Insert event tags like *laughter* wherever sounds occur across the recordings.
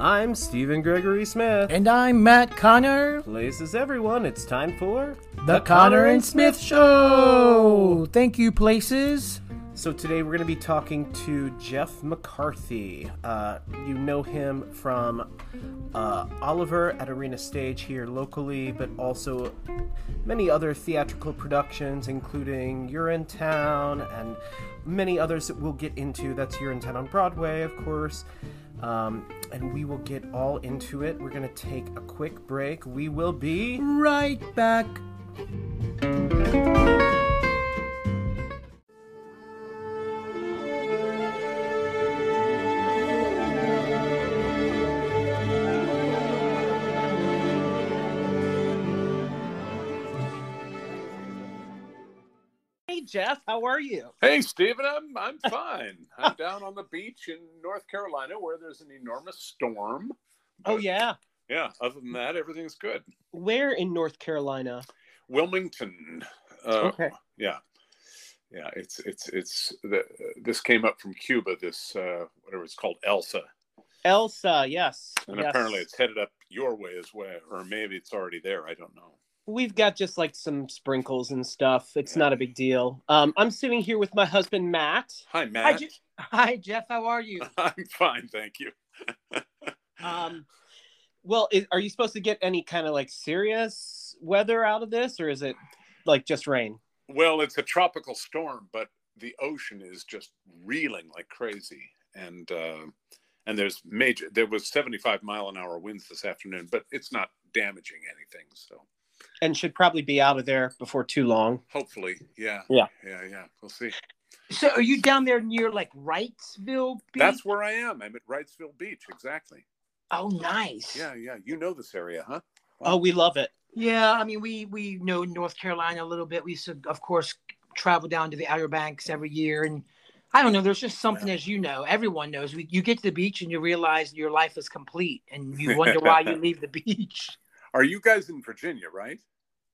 I'm Stephen Gregory Smith. And I'm Matt Conner. Places everyone, it's time for The, Conner and Smith Show. Thank you, Places. So today we're going to be talking to Jeff McCarthy. Uh, you know him from uh, Oliver at Arena Stage here locally, but also many other theatrical productions, including Urinetown and many others that we'll get into. That's Urinetown on Broadway, of course. Um, and we will get all into it. We're going to take a quick break. We will be right back. Jeff, how are you? Hey, Stephen, I'm I'm fine. *laughs* I'm down on the beach in North Carolina where there's an enormous storm. Oh, yeah. yeah. Other than that, everything's good. Where in North Carolina? Wilmington. Uh, Okay. Yeah, yeah. It's it's it's the, this came up from Cuba. This uh, whatever it's called, Elsa, Elsa, yes. and yes. apparently it's headed up your way as well, or maybe it's already there. I don't know. We've got just like some sprinkles and stuff. It's Yeah. not a big deal. Um, I'm sitting here with my husband, Matt. Hi, Hi, Matt. Je- Hi, Jeff. How are you? *laughs* I'm fine, thank you. *laughs* Um, well, is, are you supposed to get any kind of like serious weather out of this, or is it like just rain? Well, it's a tropical storm, but the ocean is just reeling like crazy, and uh, and there's major. There was 75 mile an hour winds this afternoon, but it's not damaging anything. So And should probably be out of there before too long. hopefully, yeah, Yeah. yeah, yeah. We'll see. So, are you down there near like Wrightsville Beach? That's where I am. I'm at Wrightsville Beach. Exactly. oh, nice. Yeah, yeah. You know this area, huh? Oh, we love it. Yeah, I mean, we we know North Carolina a little bit. We used to, of course, travel down to the Outer Banks every year, and I don't know. There's just something, as you know, everyone knows. We, you get to the beach and you realize your life is complete, and you *laughs* wonder why you leave the beach. Are you guys in Virginia, right?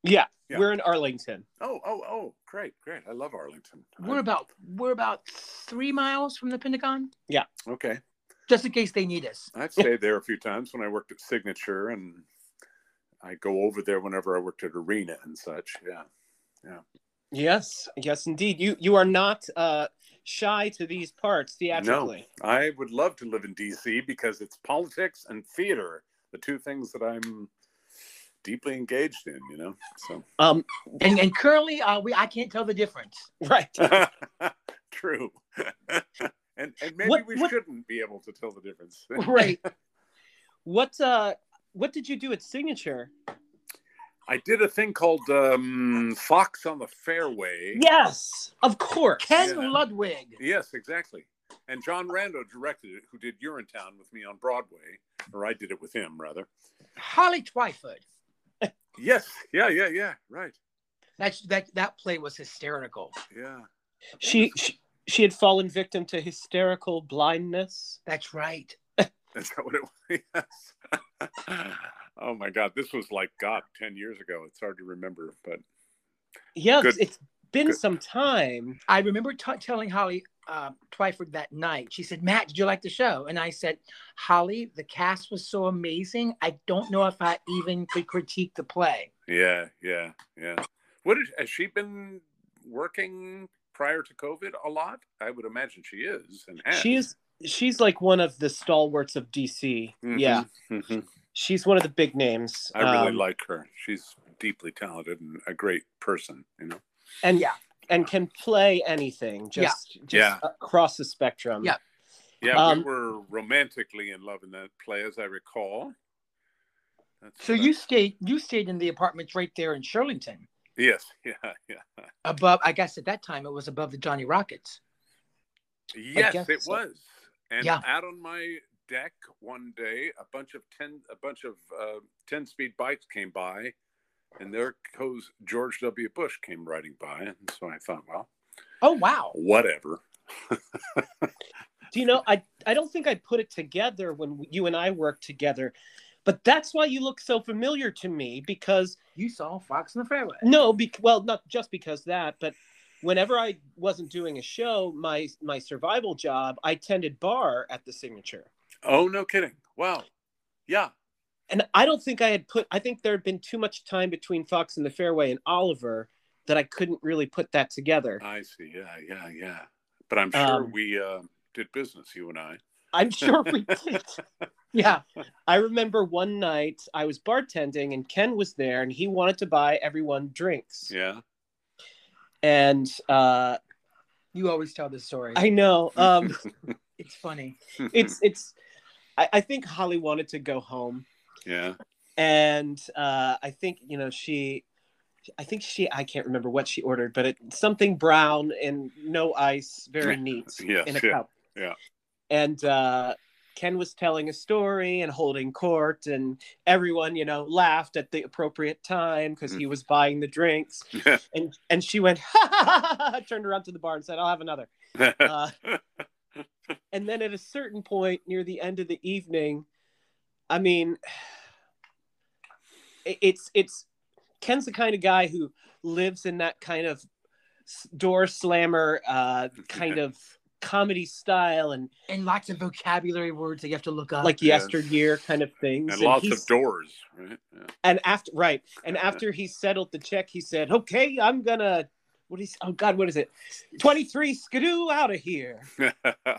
Yeah, Yeah. we're in Arlington. Oh, oh, oh! Great, great. I love Arlington. We're about we're about three miles from the Pentagon, Yeah. okay. just in case they need us. I've stayed there a few times when I worked at Signature, and I go over there whenever I worked at Arena and such. Yeah, yeah. Yes, yes, indeed. You you are not uh, shy to these parts theatrically. I would love to live in DC because it's politics and theater, the two things that I'm deeply engaged in. You know, so Um, And and currently, uh, we I can't tell the difference. *laughs* right. true. *laughs* and and maybe What- we what- shouldn't be able to tell the difference. *laughs* Right. What uh, what did you do at Signature? I did a thing called um, Fox on the Fairway. Yes, of course. Ken Yeah. Ludwig. Yes, exactly. And John Rando directed it, who did Urinetown with me on Broadway, or I did it with him rather. Holly Twyford. Yes, yeah, yeah, yeah, right, That's that that play was hysterical. yeah. She, she she had fallen victim to hysterical blindness. That's right. *laughs* Is that what it was? *laughs* Yes. *laughs* oh my God, this was like God ten years ago. It's hard to remember, but Yeah, Good. it's been Good. some time. I remember t- telling Holly uh, Twyford that night. She said, "Matt, did you like the show?" And I said, "Holly, the cast was so amazing. I don't know if I even could critique the play." yeah, yeah, yeah. What is, has she been working prior to COVID a lot? I would imagine she is, and has. She's she's like one of the stalwarts of DC. Mhm, Yeah, mhm. she's one of the big names. I really Um, like her. She's deeply talented and a great person. You know. And Yeah. and can play anything. Just just Yeah. across the spectrum. Yeah. Yeah, Um, we were romantically in love in that play, as I recall. That's, So you stayed you stayed in the apartments right there in Shirlington, yes, *laughs* yeah, yeah, above. I guess at that time it was above the Johnny Rockets. yes, it so. was. And Yeah. out on my deck one day, a bunch of ten, a bunch of uh, ten-speed bikes came by, and there goes George W. Bush came riding by, and so I thought, well, Oh wow! whatever. Do you know? I I don't think I put it together when you and I worked together, but that's why you look so familiar to me because You saw Fox on the Fairway. no, be, well, not just because that, but whenever I wasn't doing a show, my my survival job, I tended bar at the Signature. Oh, no kidding! Wow. Yeah. And I don't think I had put. I think there had been too much time between Fox and the Fairway and Oliver that I couldn't really put that together. I see. Yeah, yeah, yeah. But I'm sure Um, we uh, did business, you and I. I'm *laughs* sure we did. Yeah. I remember one night I was bartending and Ken was there and he wanted to buy everyone drinks. Yeah. And uh, You always tell this story. I know *laughs* um, it's funny. *laughs* it's it's. I, I think Holly wanted to go home, yeah. and uh, I think you know she. I think she. I can't remember what she ordered, but it something brown and no ice, very *laughs* neat Yes, in a yeah, cup. yeah. And uh, Ken was telling a story and holding court, and everyone, you know, laughed at the appropriate time because he was buying the drinks. *laughs* And and she went, ha, ha, ha, ha, ha, turned around to the bar and said, "I'll have another." *laughs* Uh, and then at a certain point near the end of the evening, I mean, it's it's Ken's the kind of guy who lives in that kind of door slammer uh, kind of comedy style and And lots of vocabulary words that you have to look up. like Yes. yesteryear kind of things. and lots of doors, right? and after right and after he settled the check he said okay i'm gonna what is oh god what is it 23 skidoo out of here Yeah. *laughs*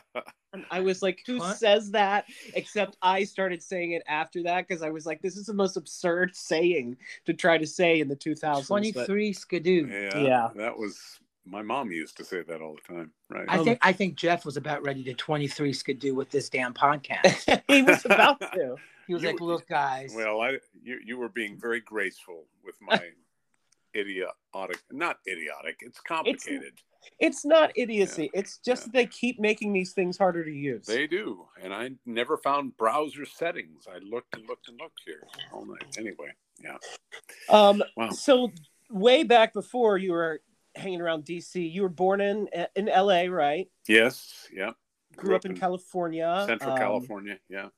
and i was like who What? says that except i started saying it after that because i was like this is the most absurd saying to try to say in the 2000s but- skidoo. yeah. Yeah. That was my mom used to say that all the time, right? I Oh, think I think Jeff was about ready to 23 skidoo with this damn podcast. *laughs* he was about to He was You- like, "Look, guys, Well, I you you were being very graceful with *laughs* my idiotic, not idiotic. It's complicated. it's not idiocy it's just Yeah. that they keep making these things harder to use They do, and I never found browser settings. I looked and looked and looked here all night. Anyway, yeah. um Wow. so way back before you were hanging around dc you were born in in la right Yes. Yeah. grew up in California, Central um, California. Yeah.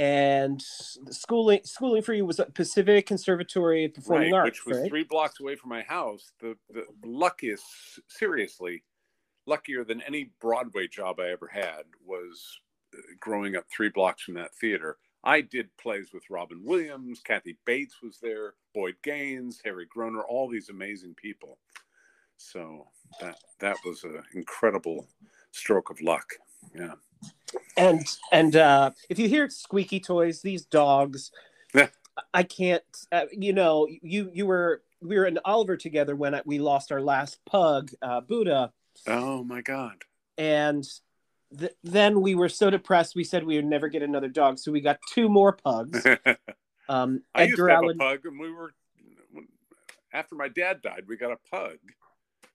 And schooling schooling for you was at Pacific Conservatory of Performing right, Arts, which was right? three blocks away from my house. The the luckiest, seriously, luckier than any Broadway job I ever had was uh, growing up three blocks from that theater. I did plays with Robin Williams, Kathy Bates was there, Boyd Gaines, Harry Groner, all these amazing people. So that that was an incredible stroke of luck. Yeah. And and uh, if you hear squeaky toys, these dogs, Yeah. I can't. Uh, you know, you you were we were in Oliver together when I, we lost our last pug, uh, Buddha, Oh my God. and th- then we were so depressed we said we would never get another dog, so we got two more pugs. *laughs* Um, I used to have Allan, a pug, and we were after my dad died, we got a pug,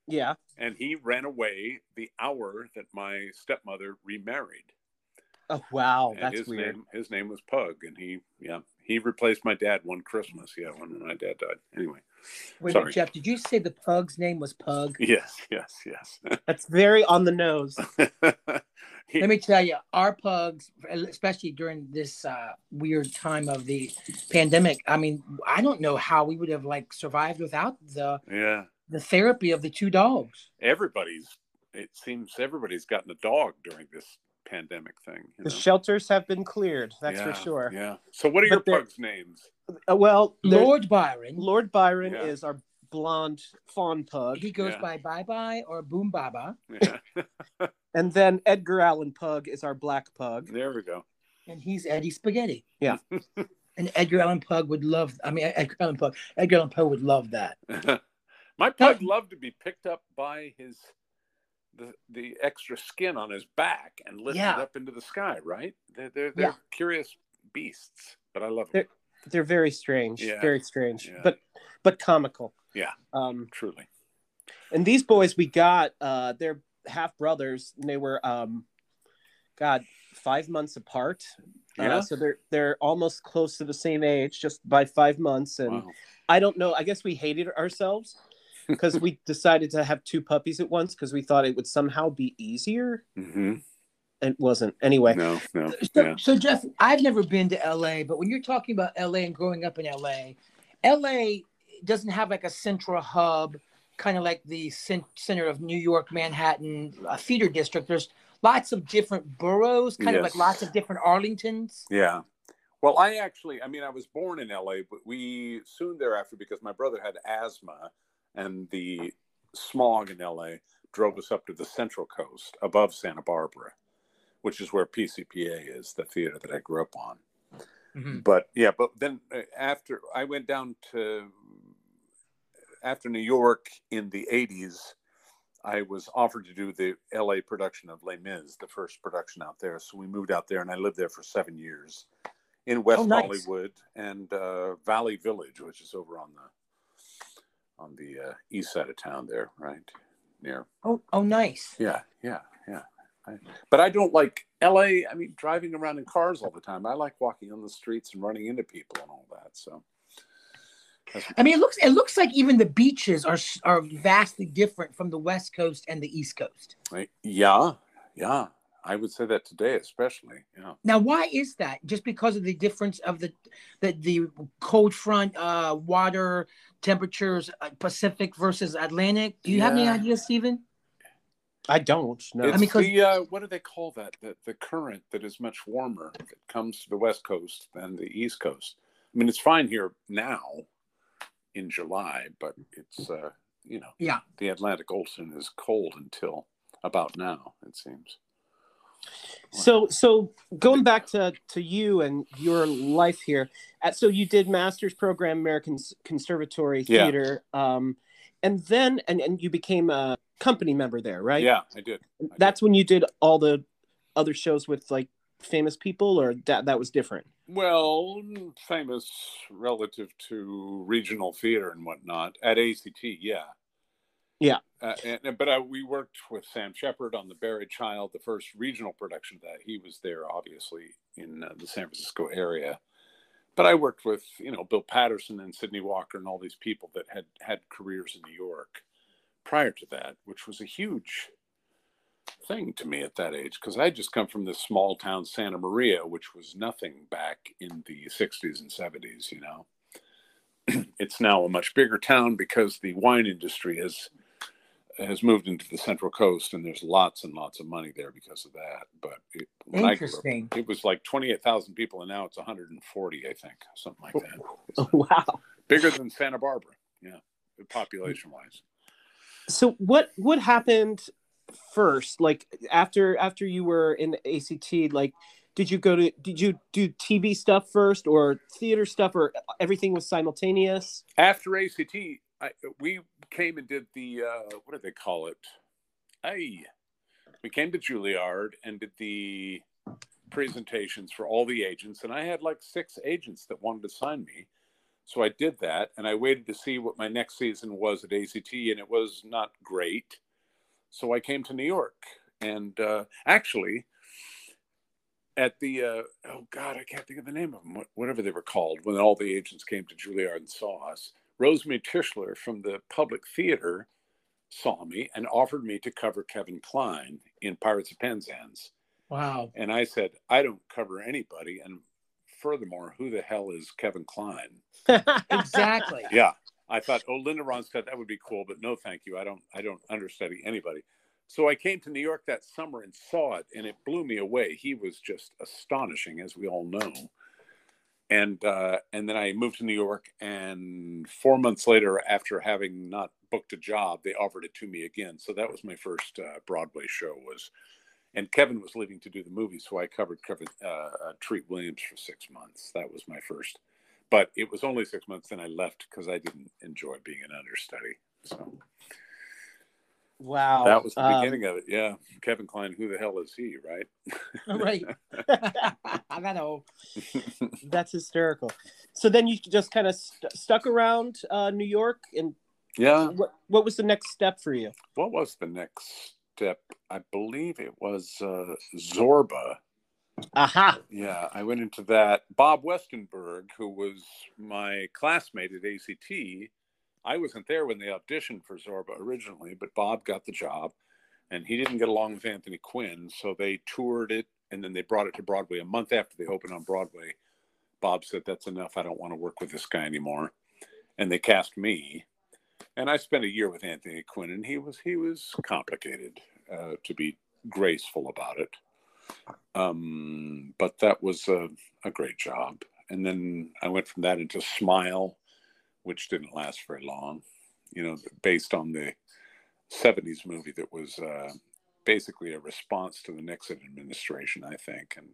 yeah, and he ran away the hour that my stepmother remarried. oh wow, and that's his weird. name his name was Pug, and he yeah he replaced my dad one Christmas. Yeah, when my dad died. Anyway, wait, sorry. Jeff, did you say the pug's name was Pug?" *laughs* yes, yes, yes. *laughs* That's very on the nose. *laughs* He- Let me tell you, our pugs, especially during this uh, weird time of the pandemic. I mean, I don't know how we would have like survived without the yeah, the therapy of the two dogs. everybody's. It seems everybody's gotten a dog during this pandemic thing. you The know? shelters have been cleared. That's Yeah, for sure. Yeah. So, what are But your they're- pugs' names? Uh, well, Lord Byron, Lord Byron Yeah. is our blonde fawn pug, he goes Yeah. by Bye Bye or Boom Baba, Yeah. *laughs* and then Edgar Allan Pug is our black pug. there we go. and he's Eddie Spaghetti. Yeah. *laughs* and Edgar Allan Pug would love. I mean, Edgar Allan Pug. Edgar Allan Poe would love that. *laughs* My pug loved to be picked up by his the the extra skin on his back and lifted Yeah. up into the sky. Right? They're they're, they're Yeah. curious beasts, but I love them They're very strange, Yeah. very strange, but but comical. Yeah. Um, truly. and these boys we got, uh, they're half brothers, and they were, um, God, five months apart. Yeah. Uh, so they're they're almost close to the same age, just by five months. And Wow. I don't know. I guess we hated ourselves because we decided to have two puppies at once because we thought it would somehow be easier. hmm It wasn't. Anyway, No, no. So, Yeah. so Jeff, I've never been to LA, but when you're talking about LA and growing up in LA, LA doesn't have like a central hub, kind of like the center of New York, Manhattan, a feeder district. There's lots of different boroughs, kind of like lots of different Arlingtons. Yeah. Well, I actually, I mean, I was born in LA, but we soon thereafter, because my brother had asthma and the smog in LA drove us up to the Central Coast above Santa Barbara, which is where PCPA is, the theater that I grew up on. Mhm. But yeah, but then uh, after I went down to after New York in the 80s, I was offered to do the LA production of Les Mis, the first production out there. So we moved out there and I lived there for seven years in West Oh, nice. Hollywood and uh, Valley Village, which is over on the on the uh, east side of town there, right near. Oh, oh, nice. Yeah, yeah, yeah. I, but I don't like LA. I mean, driving around in cars all the time. I like walking on the streets and running into people and all that. So. I mean, it looks it looks like even the beaches are are vastly different from the West Coast and the East Coast. Right. Yeah, yeah. I would say that today, especially. Yeah. Now, why is that? Just because of the difference of the the, the cold front uh, water temperatures, uh, Pacific versus Atlantic? Do you have any Yeah. idea, Stephen? I don't know. It's mean, 'cause- the uh, what do they call that? The the current that is much warmer that comes to the west coast than the east coast. I mean, it's fine here now in July, but it's uh, you know Yeah. the Atlantic Ocean is cold until about now. It seems. So, so going back to to you and your life here, at, so you did master's program American Conservatory Yeah. Theater, um, and then and and you became a company member there, right? Yeah, I did. That's when you did all the other shows with like famous people, or that that was different. Well, famous relative to regional theater and whatnot at ACT, yeah. Yeah. Uh, and, but I, we worked with Sam Shepard on The Buried Child, the first regional production of that. He was there, obviously, in uh, the San Francisco area. But I worked with, you know, Bill Patterson and Sydney Walker and all these people that had had careers in New York prior to that, which was a huge thing to me at that age because I just come from this small town Santa Maria, which was nothing back in the 60s and 70s. You know, *clears throat* it's now a much bigger town because the wine industry has has moved into the Central Coast, and there's lots and lots of money there because of that. But it, when I grew up, Interesting. it was like 28,000 people, and now it's 140, I think, something like that. *laughs* Oh, wow. Bigger than Santa Barbara, yeah, population wise. So what what happened first? Like after after you were in ACT, like did you go to did you do TV stuff first or theater stuff or everything was simultaneous? after ACT, I, we came and did the uh, what do they call it? Hey, we came to Juilliard and did the presentations for all the agents, and I had like six agents that wanted to sign me. So I did that, and I waited to see what my next season was at ACT, and it was not great. So I came to New York, and uh, actually, at the uh, oh god, I can't think of the name of them, whatever they were called, when all the agents came to Juilliard and saw us. Rosemarie Tichler from the Public Theater saw me and offered me to cover Kevin Kline in Pirates of Penzance. Wow. And I said, I don't cover anybody. And furthermore, who the hell is Kevin Kline? *laughs* *laughs* Exactly. Yeah. I thought, oh, Linda Ronstadt, that would be cool, but no, thank you. I don't, I don't understudy anybody. So I came to New York that summer and saw it, and it blew me away. He was just astonishing, as we all know. And uh, and then I moved to New York, and four months later, after having not booked a job, they offered it to me again. So that was my first uh, Broadway show. Was and Kevin was leaving to do the movie, so I covered Kevin uh, uh, Treat Williams for six months. That was my first, but it was only six months. Then I left because I didn't enjoy being an understudy. So wow. that was the Um, beginning of it. Yeah, Kevin Kline. Who the hell is he? Right? *laughs* right. *laughs* *laughs* I know. That's hysterical. So then you just kind of st- stuck around uh, New York, and Yeah. what what was the next step for you? What was the next step? I believe it was uh, Zorba. Aha! Yeah, I went into that. Bob Westenberg, who was my classmate at ACT, I wasn't there when they auditioned for Zorba originally, but Bob got the job and he didn't get along with Anthony Quinn. So they toured it and then they brought it to Broadway. A month after they opened on Broadway, Bob said, That's enough. I don't want to work with this guy anymore. And they cast me. And I spent a year with Anthony Quinn, and he was he was complicated uh, to be graceful about it. Um, but that was a, a great job, and then I went from that into Smile, which didn't last very long. You know, based on the '70s movie that was uh, basically a response to the Nixon administration, I think, and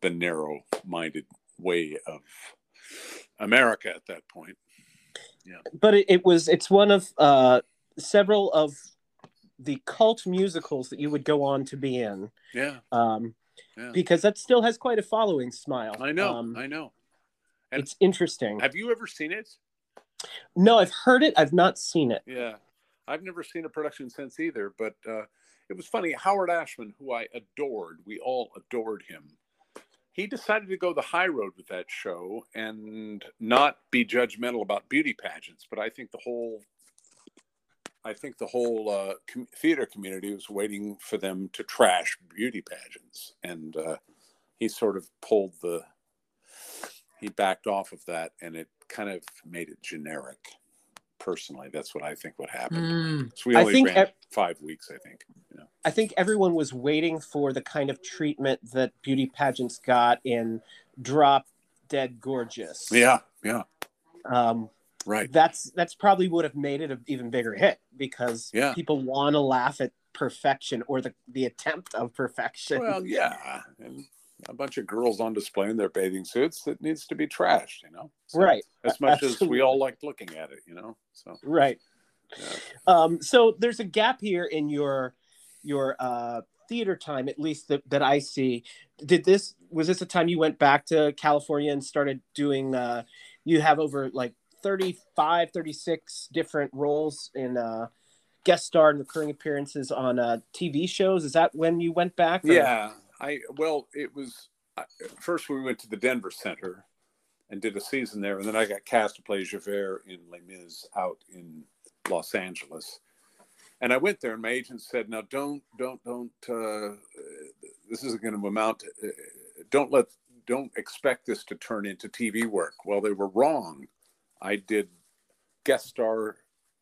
the narrow-minded way of America at that point. Yeah. But it, it was it's one of uh, several of the cult musicals that you would go on to be in. Yeah. Um, yeah. Because that still has quite a following. Smile. I know. Um, I know. And it's interesting. Have you ever seen it? No, I've heard it. I've not seen it. Yeah, I've never seen a production since either. But uh, it was funny. Howard Ashman, who I adored, we all adored him. He decided to go the high road with that show and not be judgmental about beauty pageants. But I think the whole I think the whole uh, com- theater community was waiting for them to trash beauty pageants, and uh, he sort of pulled the he backed off of that, and it kind of made it generic. Personally, that's what I think would happen. Mm, so we only ran e- five weeks, I think. You know. I think everyone was waiting for the kind of treatment that beauty pageants got in Drop Dead Gorgeous. Yeah, yeah. Um, right that's that's probably would have made it an even bigger hit because yeah. people want to laugh at perfection or the the attempt of perfection well yeah and a bunch of girls on display in their bathing suits that needs to be trashed you know so right as much Absolutely. as we all liked looking at it you know so right yeah. um so there's a gap here in your your uh theater time at least that, that i see did this was this a time you went back to california and started doing uh you have over like 35, 36 different roles in uh, guest star and recurring appearances on uh, TV shows. Is that when you went back? Or? Yeah, I well, it was first we went to the Denver Center and did a season there, and then I got cast to play Javert in Les Mis out in Los Angeles. And I went there, and my agent said, "Now, don't, don't, don't. Uh, this isn't going to amount. To, uh, don't let, don't expect this to turn into TV work." Well, they were wrong I did guest star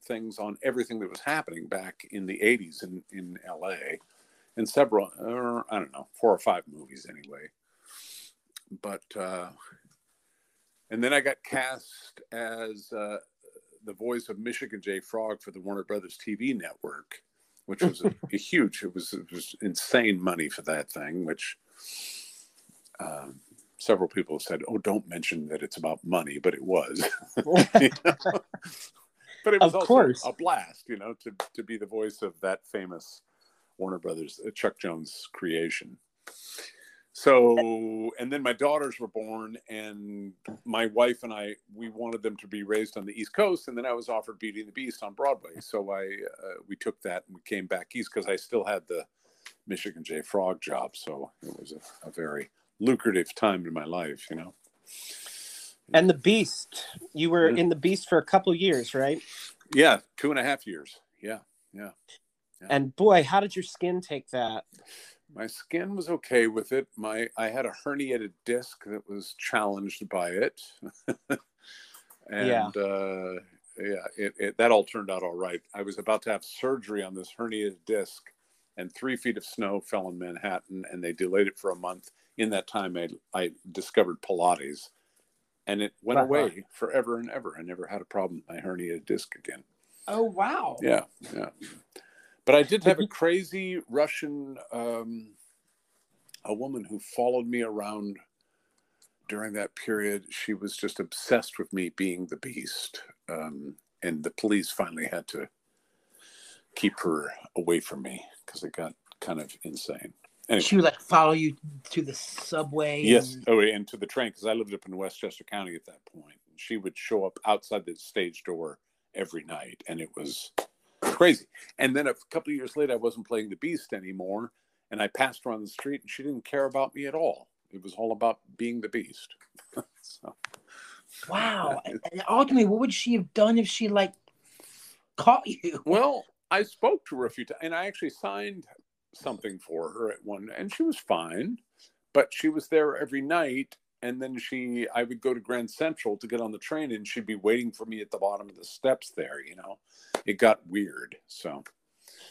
things on everything that was happening back in the 80s in, in LA and several, uh, I don't know, four or five movies anyway. But, uh, and then I got cast as uh, the voice of Michigan J. Frog for the Warner Brothers TV network, which was a, *laughs* a huge, it was, it was insane money for that thing, which, um, several people have said, "Oh, don't mention that it's about money," but it was. *laughs* *laughs* But it was of also course. a blast, you know, to to be the voice of that famous Warner Brothers uh, Chuck Jones creation. So, and then my daughters were born, and my wife and I, we wanted them to be raised on the East Coast, and then I was offered Beauty and the Beast on Broadway. So I, uh, we took that and we came back east because I still had the Michigan J. Frog job. So it was a, a very lucrative time in my life, you know. And the Beast, you were in the Beast for a couple years, right? Yeah, two and a half years. Yeah, yeah, yeah. And boy, how did your skin take that? My skin was okay with it. My I had a herniated disc that was challenged by it, *laughs* and yeah, uh, yeah, it, it, that all turned out all right. I was about to have surgery on this herniated disc, and three feet of snow fell in Manhattan, and they delayed it for a month in that time, I, I discovered Pilates and it went uh-huh. away forever and ever. I never had a problem with my herniated disc again. Oh, wow. Yeah. Yeah. But I did have a crazy Russian, um, a woman who followed me around during that period. She was just obsessed with me being the beast. Um, and the police finally had to keep her away from me because it got kind of insane. Anyway. She would like follow you to the subway. Yes. And... Oh, and to the train because I lived up in Westchester County at that point. She would show up outside the stage door every night, and it was crazy. And then a couple of years later, I wasn't playing the Beast anymore, and I passed her on the street, and she didn't care about me at all. It was all about being the Beast. *laughs* so. Wow. and ultimately, what would she have done if she like caught you? Well, I spoke to her a few times, and I actually signed something for her at one, and she was fine, but she was there every night. And then she, I would go to Grand Central to get on the train, and she'd be waiting for me at the bottom of the steps there. You know, it got weird. So,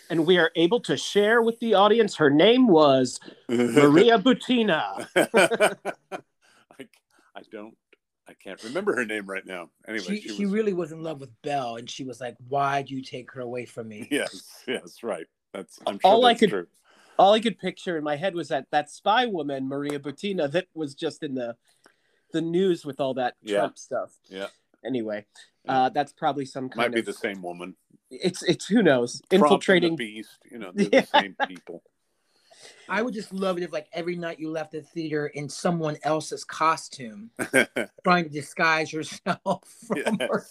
and we are able to share with the audience. Her name was Maria *laughs* Butina. I, I don't I can't remember her name right now. Anyway, she, she, she, was, really was in love with Belle, and she was like, "Why do you take her away from me?" yes, yes, right. That's I'm sure All I that's could- true. All I could picture in my head was that that spy woman Maria Butina that was just in the the news with all that Yeah. Trump stuff. Yeah. Anyway, Yeah. uh, that's probably some kind of Might be of the same woman. it's it's who knows Trump and infiltrating. the beast. You know, they're Yeah. the same people. *laughs* I would just love it if, like, every night you left the theater in someone else's costume, *laughs* trying to disguise yourself *laughs* from her.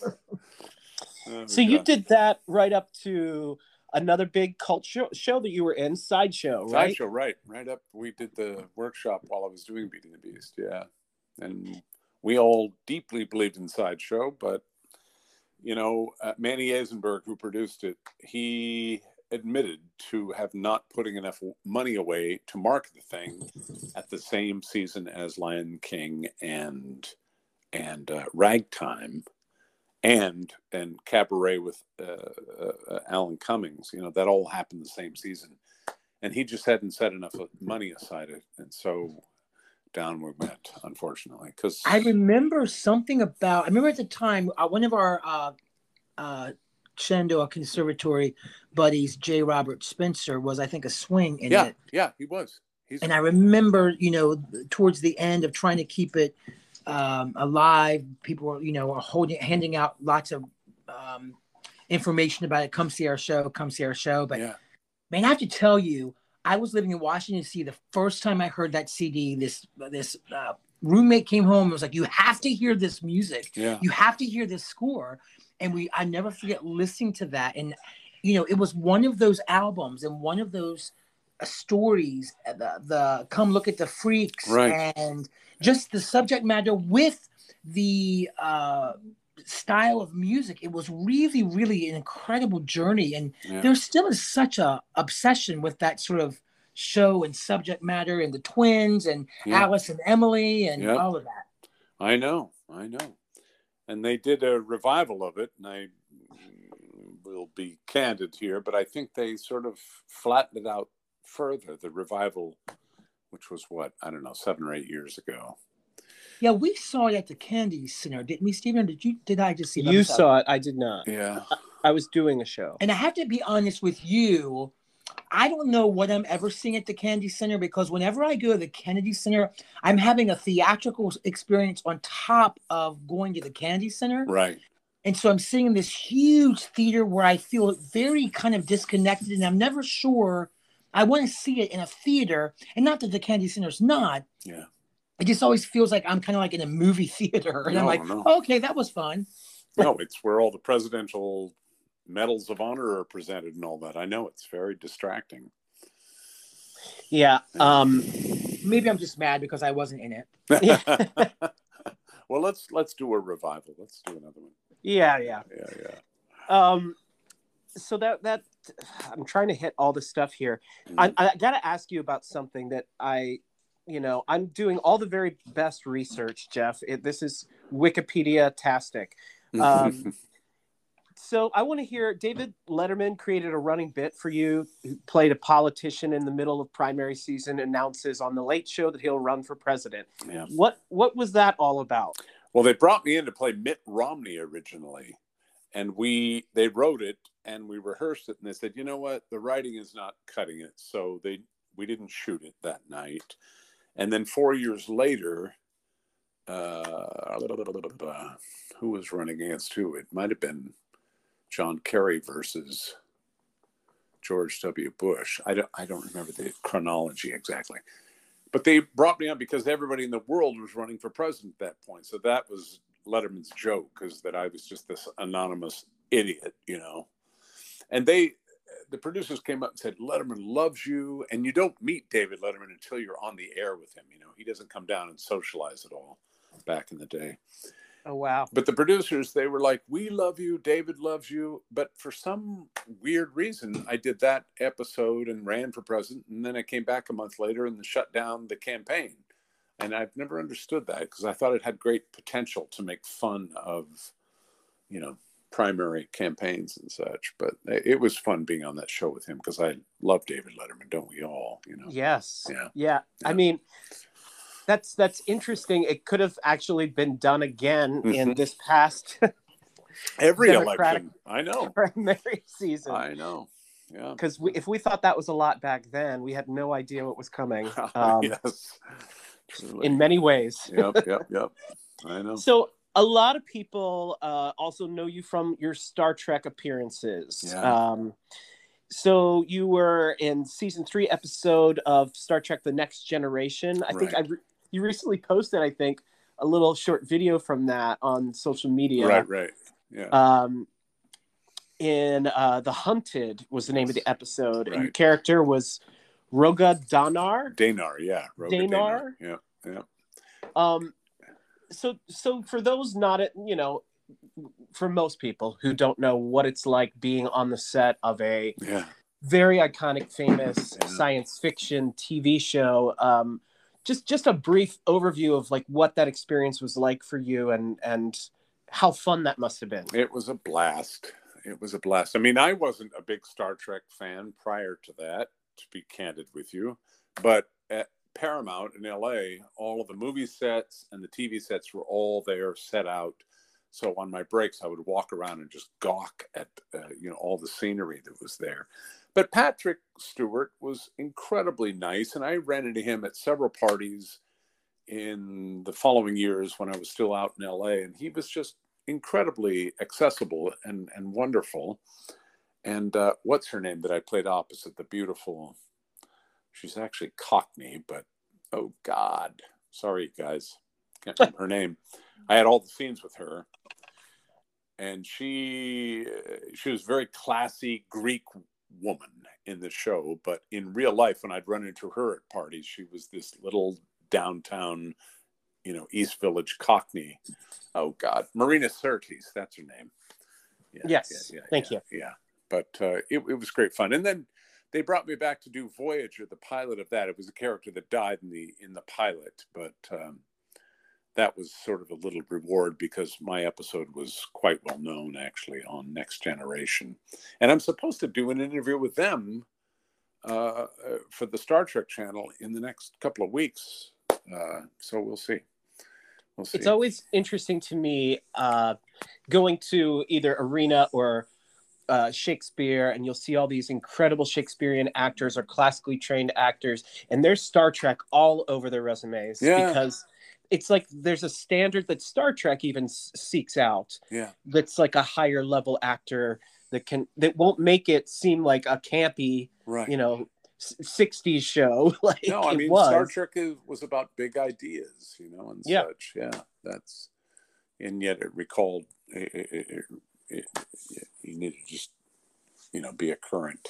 Oh, So you did that right up to another big cult show, show that you were in, sideshow, right? Sideshow, right, right up. We did the workshop while I was doing Beating the Beast, yeah, and we all deeply believed in Sideshow, but you know, uh, Manny Azenberg, who produced it, he admitted to have not putting enough money away to market the thing at the same season as Lion King and and uh, Ragtime and and Cabaret with uh, uh, uh, Alan Cummings. You know, that all happened the same season and he just hadn't set enough money aside it and so down we went unfortunately because I remember something about. I remember at the time uh, one of our uh, uh, Shenandoah Conservatory buddies, J. Robert Spencer, was I think a swing in yeah it, yeah he was he's and I remember you know towards the end of trying to keep it um, alive, people were you know were holding handing out lots of um, information about it. Come see our show. Come see our show. But yeah man, I have to tell you, I was living in Washington D.C. the first time I heard that CD. This this uh, roommate came home and was like, "You have to hear this music. yeah You have to hear this score." And we, I never forget listening to that. And you know, it was one of those albums and one of those uh, stories. uh, The the come look at the freaks Right. and just the subject matter with the uh style of music it was really really an incredible journey and yeah there still is such a obsession with that sort of show and subject matter and the twins and Yeah. Alice and Emily and Yeah. all of that. i know i know and they did a revival of it and i will be candid here but i think they sort of flattened it out further the revival which was what i don't know seven or eight years ago Yeah, we saw it at the Kennedy Center, didn't we, Stephen? Did you? Did I just see? You myself? saw it, I did not. yeah I was doing a show. And I have to be honest with you. I don't know what I'm ever seeing at the Kennedy Center because whenever I go to the Kennedy Center, I'm having a theatrical experience on top of going to the Kennedy Center. right And so I'm seeing this huge theater where I feel very kind of disconnected and I'm never sure I want to see it in a theater. And not that the Kennedy Center's not. yeah It just always feels like I'm kind of like in a movie *laughs* theater. And I'm like, no. okay, that was fun. no, it's where all the presidential medals of honor are presented and all that. I know it's very distracting. Yeah. Um, Maybe I'm just mad because I wasn't in it. Yeah. *laughs* well, let's let's do a revival. Let's do another one. yeah, yeah. Yeah, yeah. Um, so that that I'm trying to hit all the stuff here. I, I got to ask you about something that I, you know, I'm doing all the very best research, Jeff. It, this is Wikipedia tastic. Um, *laughs* so I want to hear David Letterman created a running bit for you. Who played a politician in the middle of primary season, announces on the Late Show that he'll run for president. yeah. What what was that all about? Well, they brought me in to play Mitt Romney originally, and we they wrote it and we rehearsed it, and they said, you know what, the writing is not cutting it, so they we didn't shoot it that night, and then four years later, uh, who was running against who? It might have been John Kerry versus George W. Bush. I don't I don't remember the chronology exactly. But they brought me on because everybody in the world was running for president at that point. So that was Letterman's joke, is that I was just this anonymous idiot, you know. And they, the producers came up and said, Letterman loves you. And you don't meet David Letterman until you're on the air with him. You know, he doesn't come down and socialize at all back in the day. Oh wow! But the producers, they were like, "We love you, David loves you." But for some weird reason, I did that episode and ran for president, and then I came back a month later and shut down the campaign. And I've never understood that because I thought it had great potential to make fun of, you know, primary campaigns and such. But it was fun being on that show with him because I love David Letterman, don't we all? You know. Yes. Yeah. Yeah. I mean, that's that's interesting. It could have actually been done again in Mhm. this past *laughs* Every Democratic- election, I know, primary season. I know. Yeah. Because if we thought that was a lot back then, we had no idea what was coming. *laughs* Um, yes. Truly. In many ways. yep, *laughs* yep, yep. I know. So a lot of people uh, also know you from your Star Trek appearances. Yeah. Um, so you were in season three episode of Star Trek: The Next Generation. I think I re- you recently posted, I think, a little short video from that on social media. Right, right. Yeah. Um, in uh, The Hunted was the name of the episode, and your character was Roga Danar. Danar, yeah. Roga Danar? Yeah, yeah. Um, so so for those not at you know, for most people who don't know what it's like being on the set of a Yeah. very iconic, famous Yeah. science fiction TV show, um, just just a brief overview of like what that experience was like for you and and how fun that must have been. It was a blast. It was a blast. I mean, I wasn't a big Star Trek fan prior to that, to be candid with you. But at Paramount in LA, all of the movie sets and the TV sets were all there set out. So on my breaks, I would walk around and just gawk at uh, you know all the scenery that was there. But Patrick Stewart was incredibly nice, and I ran into him at several parties in the following years when I was still out in LA, and he was just incredibly accessible and and wonderful. And uh, what's her name that I played opposite? The beautiful. She's actually Cockney, but oh God, sorry guys, can't *laughs* remember her name. I had all the scenes with her, and she she was a very classy Greek woman in the show, but in real life, when I'd run into her at parties, she was this little downtown, you know, East Village Cockney. Oh God, Marina Sirtis, that's her name. Yeah, Yes, thank yeah, Yeah, but uh, it, it was great fun, and then they brought me back to do Voyager, the pilot of that. It was a character that died in the in the pilot, but um, that was sort of a little reward because my episode was quite well known actually on Next Generation, and I'm supposed to do an interview with them uh, uh, for the Star Trek channel in the next couple of weeks. Uh, so we'll see. We'll see. It's always interesting to me uh, going to either arena or uh, Shakespeare, and you'll see all these incredible Shakespearean actors or classically trained actors, and there's Star Trek all over their resumes Yeah. because it's like there's a standard that Star Trek even s- seeks out. yeah, That's like a higher level actor that can that won't make it seem like a campy, right. you know, s- '60s show *laughs* like no, I mean. Star Trek is, was about big ideas, you know, and Yeah. such. Yeah, that's, and yet it recalled it, it, it, you need to just, you know, be a current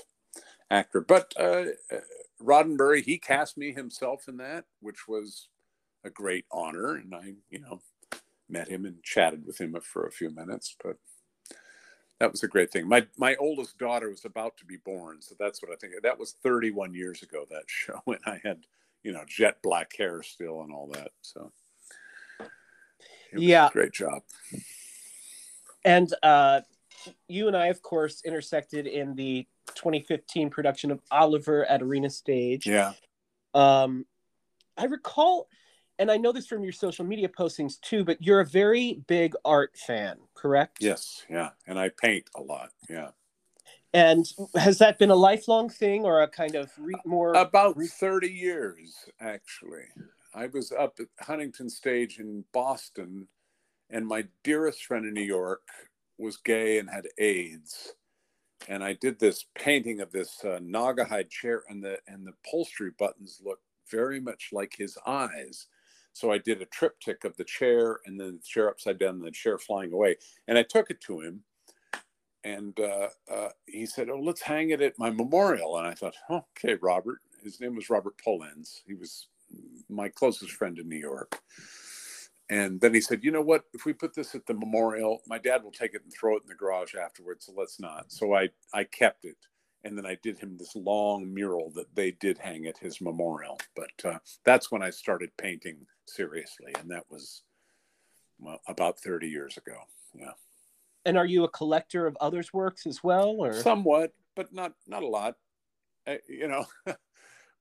actor. But uh, uh, Roddenberry, he cast me himself in that, which was a great honor, and I, you know, met him and chatted with him for a few minutes, but. That was a great thing. My my oldest daughter was about to be born, so that's what I think. That was 31 years ago that *laughs* show, and I had you know jet black hair still and all that. So Yeah. great job. And uh, you and I, of course, intersected in the 2015 production of Oliver at Arena Stage. Yeah, Um, I recall, and I know this from your social media postings too, but you're a very big art fan, correct? yes, yeah, and I paint a lot. Yeah, And has that been a lifelong thing or a kind of re- more? about 30 years actually. I was up at Huntington Stage in Boston, and my dearest friend in New York was gay and had AIDS. And I did this painting of this uh, Naugahyde chair, and the and the upholstery buttons look very much like his eyes. So I did a triptych of the chair, and then the chair upside down, and the chair flying away. And I took it to him, and uh, uh, he said, "Oh, let's hang it at my memorial." And I thought, "Okay, Robert." His name was Robert Polenz. He was my closest friend in New York. And then he said, "You know what? If we put this at the memorial, my dad will take it and throw it in the garage afterwards. So let's not." So I I kept it, and then I did him this long mural that they did hang at his memorial. But uh, that's when I started painting seriously, and that was well, about thirty years ago. Yeah, and are you a collector of others' works as well, or? somewhat, but not not a lot. Uh, you know, *laughs*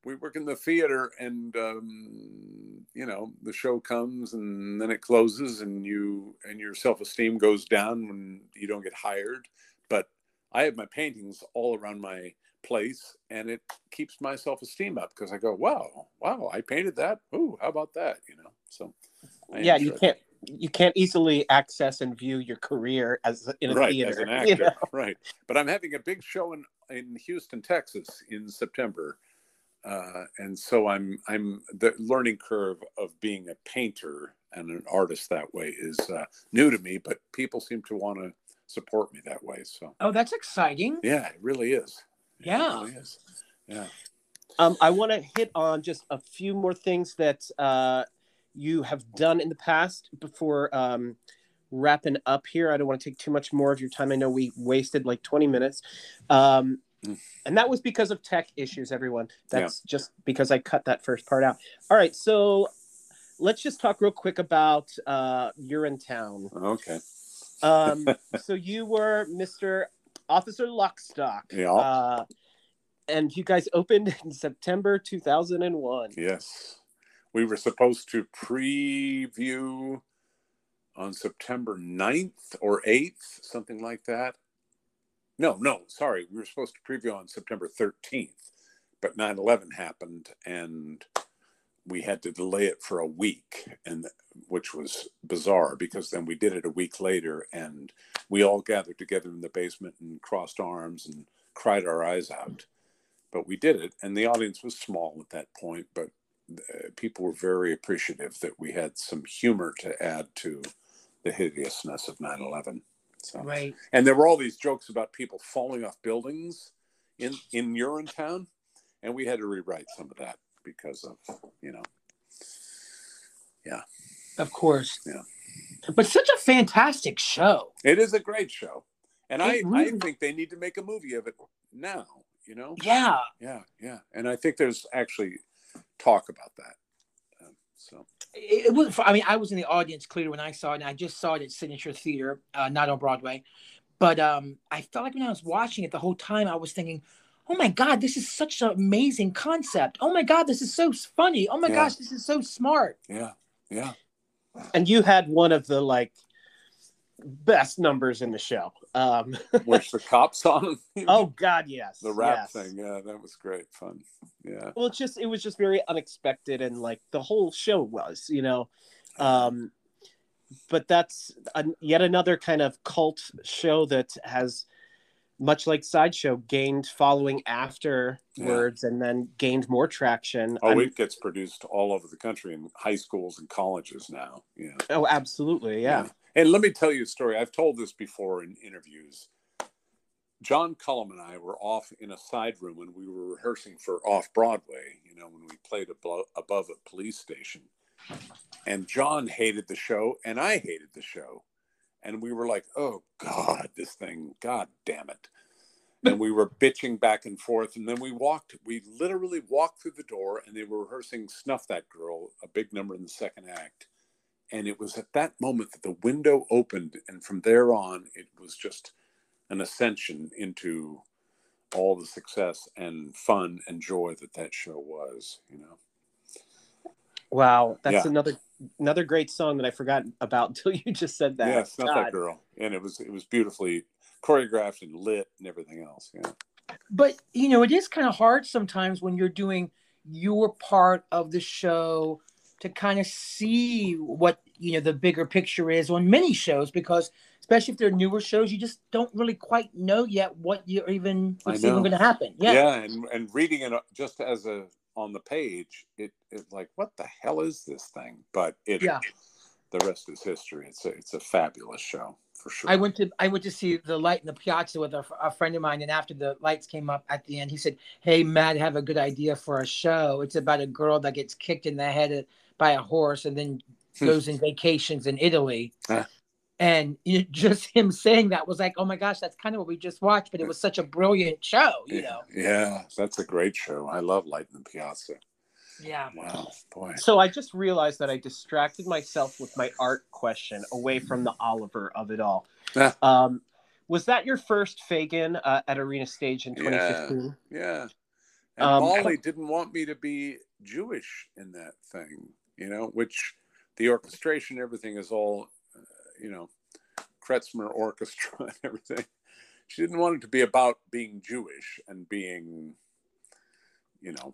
we work in the theater, and um, you know the show comes and then it closes, and you and your self esteem goes down when you don't get hired. But I have my paintings all around my place, and it keeps my self esteem up because I go, wow, wow, I painted that. Ooh, how about that? You know, so I yeah, you can't you can't easily access and view your career as in a right theater. as an *laughs* you actor know? right but i'm having a big show in in houston texas in september uh, and so i'm i'm the learning curve of being a painter and an artist that way is uh, new to me but people seem to want to support me that way so Oh, that's exciting. yeah it really is It Yeah. really is. yeah Um, I want to hit on just a few more things that uh, you have done in the past before um, wrapping up here. I don't want to take too much more of your time. I know we wasted like 20 minutes. Um. And that was because of tech issues, everyone. That's just because I cut that first part out. All right. So let's just talk real quick about uh, Urinetown. okay Um, *laughs* so you were Mr. Officer Lockstock. Yeah. Uh, and you guys opened in September 2001. Yes. We were supposed to preview on September 9th or 8th, something like that. No, no, sorry. We were supposed to preview on September 13th, but 9 11 happened and we had to delay it for a week, and which was bizarre because then we did it a week later and we all gathered together in the basement and crossed arms and cried our eyes out. But we did it, and the audience was small at that point, but uh, people were very appreciative that we had some humor to add to the hideousness of 9-11 so Right. and there were all these jokes about people falling off buildings in in Urinetown, and we had to rewrite some of that because of you know yeah. Of course. Yeah. But such a fantastic show. it is a great show and I, It I really- think they need to make a movie of it now you know Yeah. yeah yeah and i think there's actually talk about that um, so It, it was. I mean, I was in the audience clearly when I saw it, and I just saw it at Signature Theater, uh, not on Broadway. But um, I felt like when I was watching it the whole time, I was thinking, "Oh my God, this is such an amazing concept! Oh my God, this is so funny! Oh my Yeah. gosh, this is so smart!" yeah yeah And you had one of the like best numbers in the show. Um, *laughs* which the cop song oh God, yes. the rap yes. thing yeah that was great fun yeah Well, it's just it was just very unexpected, and like the whole show was, you know. Um, but that's a, yet another kind of cult show that has, much like Sideshow, gained following afterwards, and then gained more traction. Oh, I'm- it gets produced all over the country in high schools and colleges now. Yeah. oh, absolutely, yeah. And let me tell you a story. I've told this before in interviews. John Cullum and I were off in a side room when we were rehearsing for Off Broadway, you know, when we played above, above a police station. And John hated the show, and I hated the show. And we were like, oh, God, this thing, God damn it. And we were bitching back and forth. And then we walked, we literally walked through the door, and they were rehearsing Snuff That Girl, a big number in the second act. And it was at that moment that the window opened. And from there on, it was just an ascension into all the success and fun and joy that that show was, you know. Wow, that's Yeah. another another great song that I forgot about *laughs* until you just said that. yeah, Snuff God. That Girl. And it was it was beautifully choreographed and lit and everything else. Yeah. But you know, it is kind of hard sometimes when you're doing your part of the show to kind of see what you know the bigger picture is on many shows because especially if they're newer shows, you just don't really quite know yet what you're even what's even going to happen. Yeah. yeah and and reading it uh, just as a on the page it it like what the hell is this thing but it Yeah. the rest is history it's a it's a fabulous show for sure I went to I went to see the light in the piazza with a, a friend of mine, and after the lights came up at the end, he said, "Hey, Matt, I have a good idea for a show. It's about a girl that gets kicked in the head uh, by a horse and then Hmm. goes in vacations in Italy." Huh. And *laughs* you just him saying that was like, "Oh my gosh, that's kind of what we just watched." But it was such a brilliant show, you know. yeah that's a great show i love light in the piazza Yeah. wow boy So I just realized that I distracted myself with my art question away from the Oliver of it all. Yeah. Um, was that your first Fagin uh, at Arena Stage in Yeah. 2015? yeah And Um, Molly didn't want me to be Jewish in that thing, you know, which the orchestration, everything is all, uh, you know, klezmer orchestra *laughs* and everything. She didn't want it to be about being Jewish and being, you know,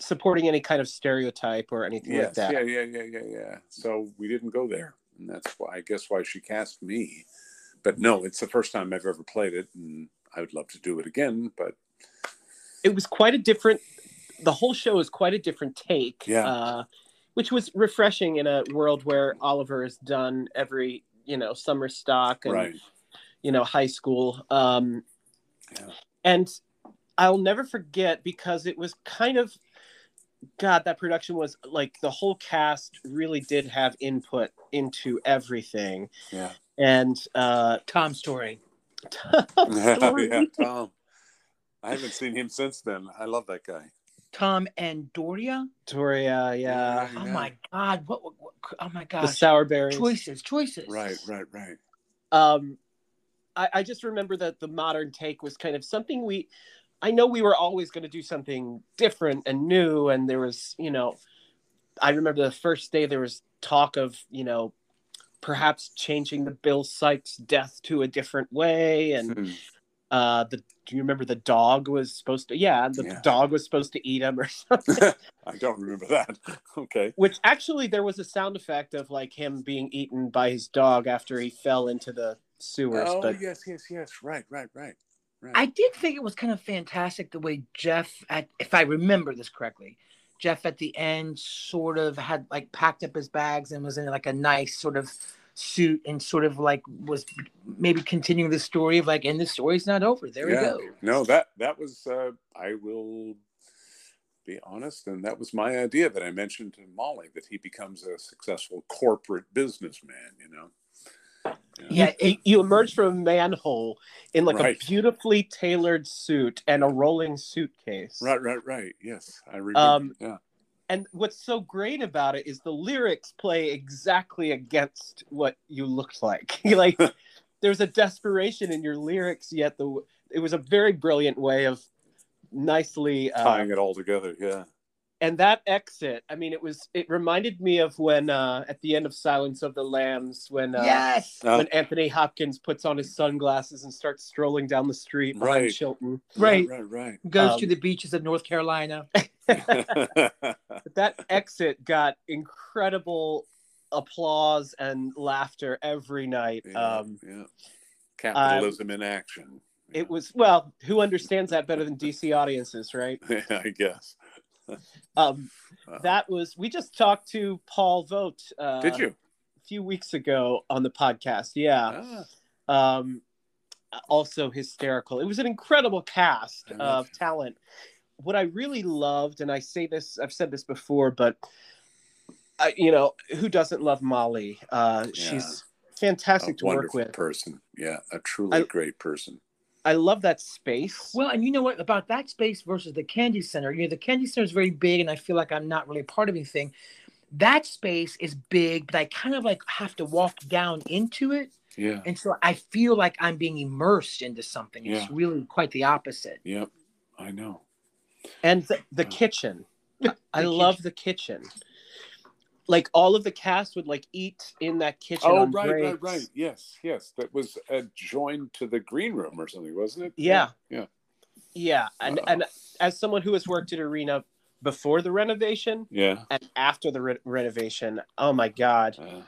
supporting any kind of stereotype or anything like that. yeah, yeah, yeah, yeah, yeah. So we didn't go there, and that's why I guess why she cast me. But no, it's the first time I've ever played it, and I would love to do it again. But It was quite a different. The whole show is quite a different take. Yeah. Uh, which was refreshing in a world where Oliver has done every you know summer stock and right, you know high school. Um, Yeah. And I'll never forget because it was kind of God, that production was like the whole cast really did have input into everything. yeah, And uh Tom Story. *laughs* Story. *laughs* yeah, Tom. I haven't seen him since then. I love that guy. Tom and Doria. Doria, yeah. Oh my God! What? what, what oh my God! The gosh! sour berries. choices, choices. Right, right, right. um I, I just remember that the modern take was kind of something we i know we were always going to do something different and new and there was you know i remember the first day there was talk of you know perhaps changing the Bill Sikes death to a different way and Hmm. Uh the do you remember the dog was supposed to yeah the Yeah. dog was supposed to eat him or something *laughs* I don't remember that. *laughs* Okay. which actually there was a sound effect of like him being eaten by his dog after he fell into the sewers Oh but yes, yes, yes. Right, right, right. right. I did think it was kind of fantastic the way Jeff, at, if I remember this correctly, Jeff at the end sort of had like packed up his bags and was in like a nice sort of suit and sort of like was maybe continuing the story of like, and the story's not over. There Yeah. we go. No, that that was. Uh, I will be honest, and that was my idea that I mentioned to Molly that he becomes a successful corporate businessman. You know. Yeah, you, you emerge from a manhole in like Right. a beautifully tailored suit and a rolling suitcase. Right, right, right. Yes, I remember. Um, yeah. And what's so great about it is the lyrics play exactly against what you looked like. *laughs* like *laughs* there's a desperation in your lyrics, yet the it was a very brilliant way of nicely uh, Tying it all together. Yeah. And that exit. I mean, it was it reminded me of when uh, at the end of Silence of the Lambs when uh, yes. Uh, when Anthony Hopkins puts on his sunglasses and starts strolling down the street Right. Chilton. Right. Right. Right. Goes to um, the beaches of North Carolina. *laughs* *laughs* But that exit got incredible applause and laughter every night. yeah, Um, yeah. Capitalism in action. it was well, who understands that better than DC audiences, right? *laughs* I guess. *laughs* Um, Uh, that was we just talked to Paul Vogt. Uh, Did you? a few weeks ago on the podcast? Yeah. Ah, um, also hysterical. It was an incredible cast of talent. What I really loved, and I say this, I've said this before, but I, you know, who doesn't love Molly? Uh, Yeah. She's fantastic a to work with. person. Yeah, a truly I- great person. I love that space. Well, and you know what about that space versus the Kennedy Center? You know, the Kennedy Center is very big, and I feel like I'm not really a part of anything. That space is big, but I kind of like have to walk down into it, Yeah. and so I feel like I'm being immersed into something. It's Yeah. really quite the opposite. Yep. I know. and the, the kitchen. *laughs* I The love the kitchen. Like all of the cast would like eat in that kitchen. Oh, on right, right, breaks. right. Yes, yes. That was adjoined to the green room or something, wasn't it? Yeah. Yeah. Yeah, and Wow. and as someone who has worked at Arena before the renovation Yeah. and after the re- renovation, oh my God, Uh,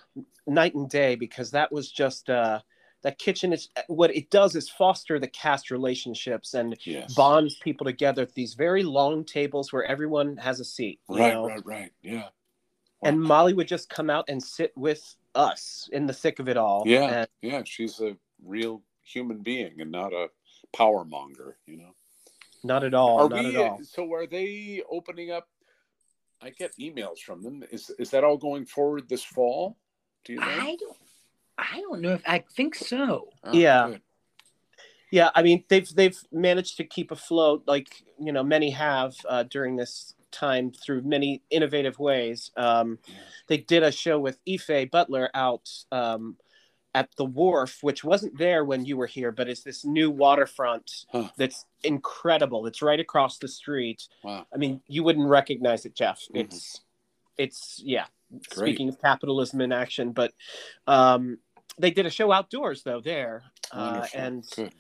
night and day because that was just uh, that kitchen is what it does is foster the cast relationships and yes. bonds people together at these very long tables where everyone has a seat. You Right, know? right, right. Yeah. And Molly would just come out and sit with us in the thick of it all. Yeah. And Yeah. She's a real human being and not a power monger, you know. not at all. Are not we at all. so are they opening up I get emails from them. Is is that all going forward this fall? Do you know? I don't, I don't know if I think so. Oh, Yeah. good. Yeah, I mean they've they've managed to keep afloat like you know many have uh, during this time through many innovative ways. Um, they did a show with Ife Butler out um, at the wharf, which wasn't there when you were here, but it's this new waterfront Huh. that's incredible. It's right across the street. Wow. I mean, you wouldn't recognize it, Jeff. Mhm. It's, it's yeah. Great. Speaking of capitalism in action, but um, they did a show outdoors though there, uh, and Good.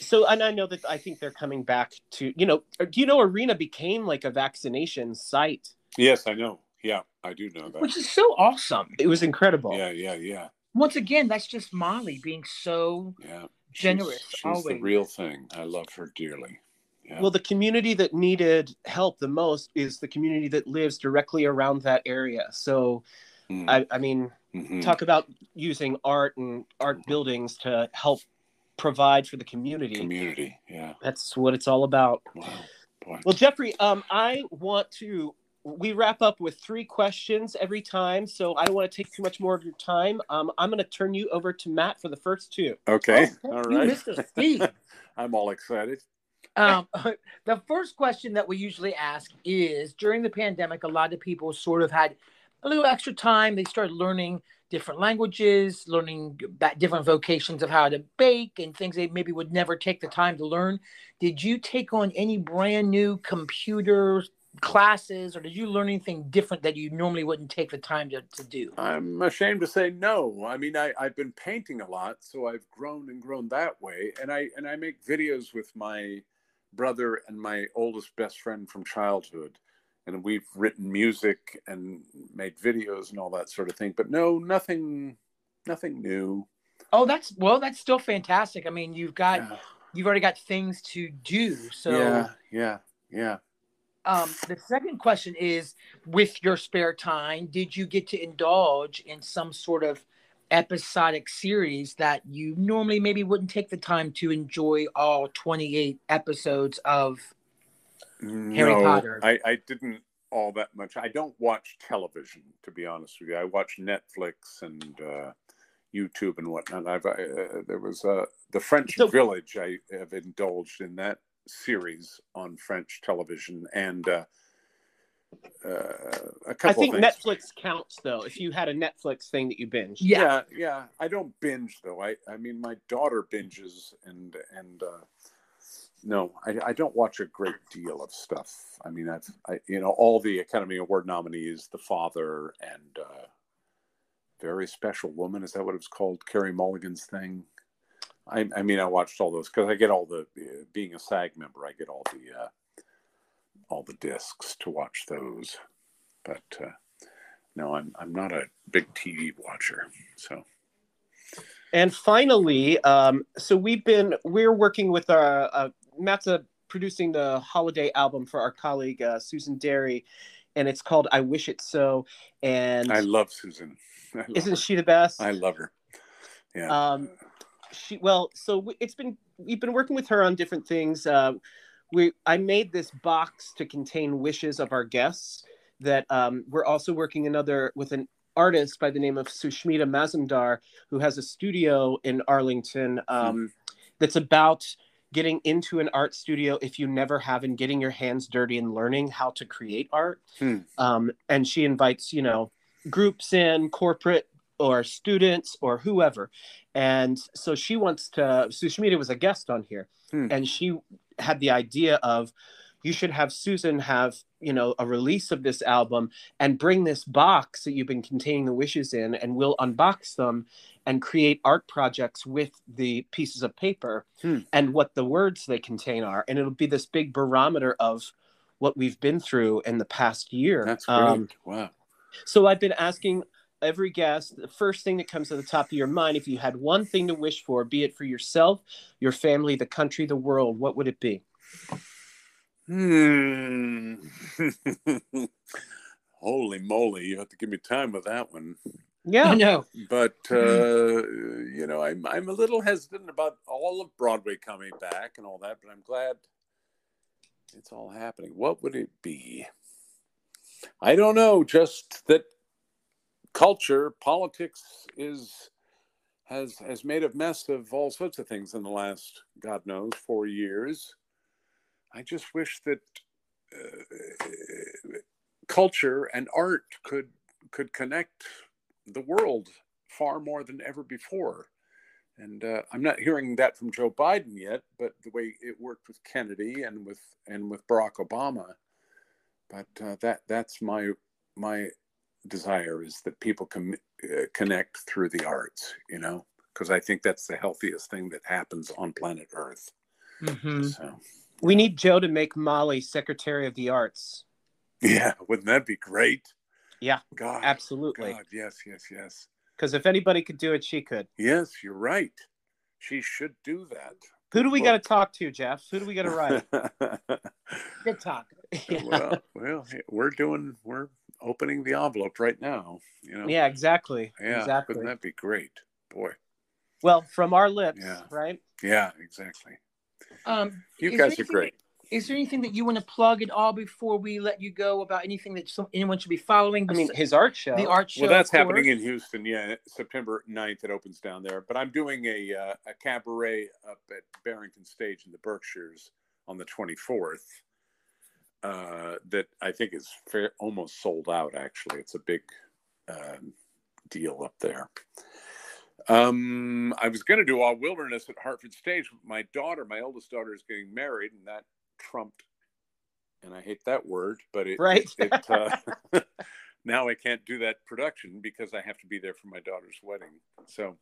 So and I know that I think they're coming back to you know. Do you know Arena became like a vaccination site? Yes, I know. Yeah, I do know that. which is so awesome. It was incredible. Yeah, yeah, yeah, Once again, that's just Molly being so yeah. Generous. She's, always. the real thing. I love her dearly. Yeah. Well, the community that needed help the most is the community that lives directly around that area. So, Mm, I, I mean, mhm. talk about using art and art buildings to help provide for the community. community. Yeah. That's what it's all about. Wow. Boy. Well, Jeffrey, um, I want to. We wrap up with three questions every time, so I don't want to take too much more of your time. Um, I'm going to turn you over to Matt for the first two. okay. Oh, All you missed a Steve. *laughs* I'm all excited. Um, *laughs* the first question that we usually ask is during the pandemic, a lot of people sort of had a little extra time. They started learning different languages, learning different vocations of how to bake and things they maybe would never take the time to learn. Did you take on any brand new computer classes or did you learn anything different that you normally wouldn't take the time to, to do? I'm ashamed to say no. I mean, I, I've been painting a lot, so I've grown and grown that way. And I and I make videos with my brother and my oldest best friend from childhood. And we've written music and made videos and all that sort of thing. But no, nothing nothing new. Oh, that's well, that's still fantastic. I mean, you've got Yeah. you've already got things to do. So yeah, yeah, yeah. um, the second question is with your spare time did you get to indulge in some sort of episodic series that you normally maybe wouldn't take the time to enjoy all 28 episodes of Harry Potter. I, I didn't all that much. I don't watch television, to be honest with you. I watch Netflix and uh, YouTube and whatnot. I've uh, there was uh, the French So- Village. I have indulged in that series on French television and uh, uh, a couple. I think things. Netflix counts though. If you had a Netflix thing that you binge, yeah, yeah yeah i don't binge though i i mean my daughter binges and and uh no i, I don't watch a great deal of stuff. I mean i've i you know all the academy award nominees the father and uh very special woman is that what it was called? Carey Mulligan's thing? I i mean i watched all those because i get all the uh, being a sag member i get all the uh all the discs to watch those. But uh no, I'm I'm not a big TV watcher. So. And finally, um, so we've been we're working with our uh, Matt's uh, producing the holiday album for our colleague uh, Susan Derry, and it's called "I Wish It So." And I love Susan. *laughs* I love isn't her. she the best? I love her. Yeah. Um, she well, so it's been we've been working with her on different things. Uh, we I made this box to contain wishes of our guests. That um, we're also working another with an artist by the name of Sushmita Mazumdar, who has a studio in Arlington um, that's about getting into an art studio if you never have and getting your hands dirty and learning how to create art. Hmm. Um, and she invites, you know, groups in, corporate or students or whoever. And so she wants to, Sushmita was a guest on here, Hmm. and she had the idea of, you should have Susan have, you know, a release of this album and bring this box that you've been containing the wishes in, and we'll unbox them and create art projects with the pieces of paper Hmm. and what the words they contain are. And it'll be this big barometer of what we've been through in the past year. That's great. Um, wow. so I've been asking every guest the first thing that comes to the top of your mind if you had one thing to wish for, be it for yourself, your family, the country, the world, what would it be? Hmm. *laughs* Holy moly! You have to give me time with that one. Yeah, I know. But uh, you know, I'm I'm a little hesitant about all of Broadway coming back and all that. But I'm glad it's all happening. What would it be? I don't know. Just that culture, politics is has has made a mess of all sorts of things in the last God knows four years. I just wish that uh, culture and art could could connect the world far more than ever before. And uh, I'm not hearing that from Joe Biden yet, but the way it worked with Kennedy and with and with Barack Obama, but uh, that that's my my desire is that people can uh, connect through the arts, you know, because I think that's the healthiest thing that happens on planet Earth. Mm-hmm. So, We need Joe to make Molly Secretary of the Arts. yeah, wouldn't that be great? Yeah, God, absolutely. God, yes, yes, yes, Because if anybody could do it, she could. yes. You're right. She should do that. Who do we got to talk to, Jeff? Who do we got to write? *laughs* Good talk. yeah. *laughs* well, well, we're doing, we're opening the envelope right now. You know. yeah, exactly. Yeah. exactly. Wouldn't that be great, boy? Well, from our lips, Yeah. right? Yeah, exactly. Um, You guys there are great. Is there anything that you want to plug at all before we let you go about anything that some, anyone should be following? I mean, his art show. the art show. Well, that's happening in Houston. Yeah, September 9th it opens down there. But I'm doing a uh, a cabaret up at Barrington Stage in the Berkshires on the 24th. Uh, that I think is fair, almost sold out. Actually, it's a big um, deal up there. Um, I was going to do all wilderness at Hartford Stage. but My daughter, my oldest daughter, is getting married, and that trumped. And I hate that word, but it Right. It, uh, *laughs* now I can't do that production because I have to be there for my daughter's wedding. So,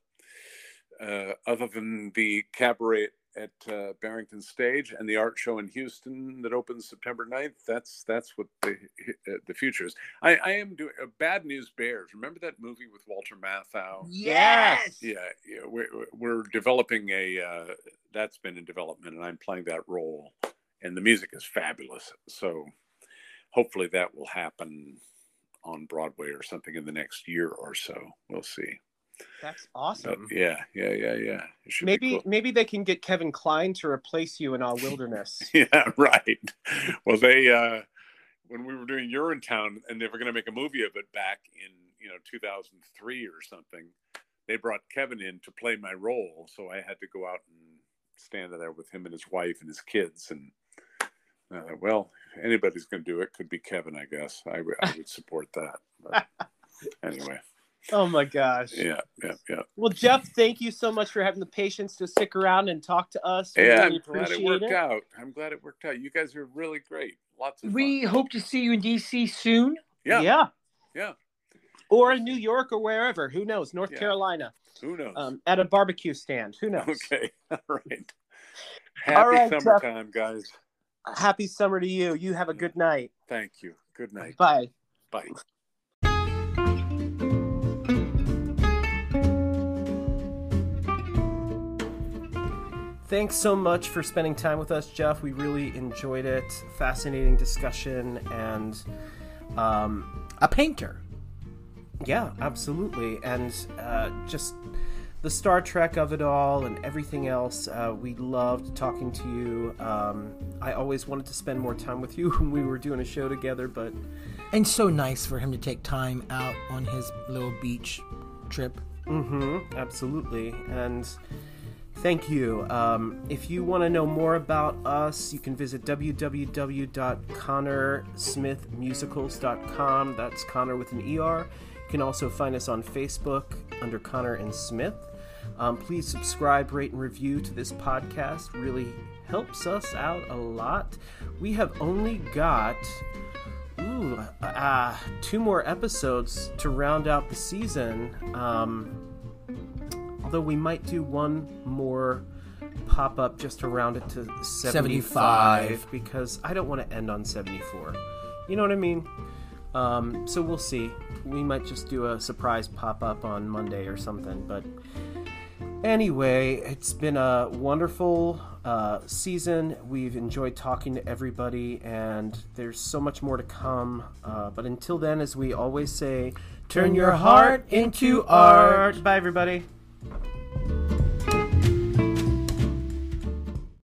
uh, other than the cabaret at uh, Barrington Stage and the art show in Houston that opens September 9th, that's that's what the uh, the future is. I, I am doing uh, Bad News Bears. Remember that movie with Walter Matthau? Yes. Yeah, yeah. We're, we're developing a uh, that's been in development, and I'm playing that role, and the music is fabulous. So hopefully that will happen on Broadway or something in the next year or so. We'll see. That's But awesome. yeah, yeah, yeah, yeah. It should be maybe cool. maybe they can get Kevin Kline to replace you in our Wilderness. *laughs* Yeah, right. Well, they uh, when we were doing Urinetown, and they were going to make a movie of it back in you know 2003 or something. They brought Kevin in to play my role, so I had to go out and stand there with him and his wife and his kids. And uh, well, anybody's going to do it, could be Kevin, I guess. I would support that. But *laughs* anyway, oh my gosh. yeah, yeah, yeah. Well, Jeff, thank you so much for having the patience to stick around and talk to us. We Yeah, really I'm glad it worked it. out. I'm glad it worked out. You guys are really great. Lots of We fun. hope to see you in DC soon. Yeah, yeah. yeah. Or in New York or wherever. Who knows? North Yeah. Carolina. Who knows? Um, at a barbecue stand. Who knows? Okay. *laughs* All right. Happy right, Jeff. summertime, guys. Happy summer to you. You have a good night. Thank you. Good night. Bye. Bye. Thanks so much for spending time with us, Jeff. We really enjoyed it. Fascinating discussion and um, A painter. Yeah, absolutely. And uh, just the Star Trek of it all and everything else. Uh, we loved talking to you. Um, I always wanted to spend more time with you *laughs* when we were doing a show together, but And so nice for him to take time out on his little beach trip. Mm-hmm, absolutely. And thank you. Um, if you want to know more about us, you can visit www.connersmithmusicals.com. That's Conner with an ER. You can also find us on Facebook under Conner and Smith. Um, please subscribe, rate, and review to this podcast. Really helps us out a lot. We have only got ooh, uh, two more episodes to round out the season. Um, although we might do one more pop up just to round it to 75, 75. because I don't want to end on 74. You know what I mean? Um, so we'll see. We might just do a surprise pop up on Monday or something. But anyway, it's been a wonderful uh, season. We've enjoyed talking to everybody, and there's so much more to come. Uh, but until then, as we always say, turn your heart into art. Bye, everybody you